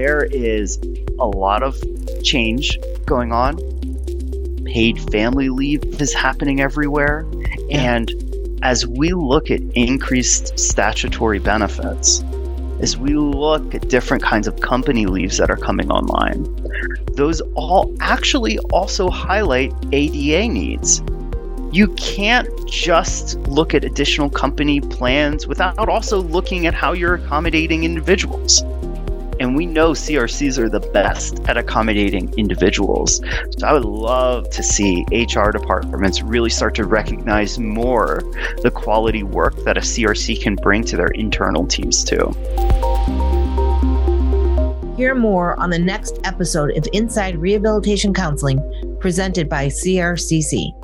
there is a lot of change going on. Paid family leave is happening everywhere. Yeah. And as we look at increased statutory benefits, as we look at different kinds of company leaves that are coming online, those all actually also highlight ADA needs. You can't just look at additional company plans without also looking at how you're accommodating individuals. And we know CRCs are the best at accommodating individuals. So I would love to see HR departments really start to recognize more the quality work that a CRC can bring to their internal teams too. Hear more on the next episode of Inside Rehabilitation Counseling presented by CRCC.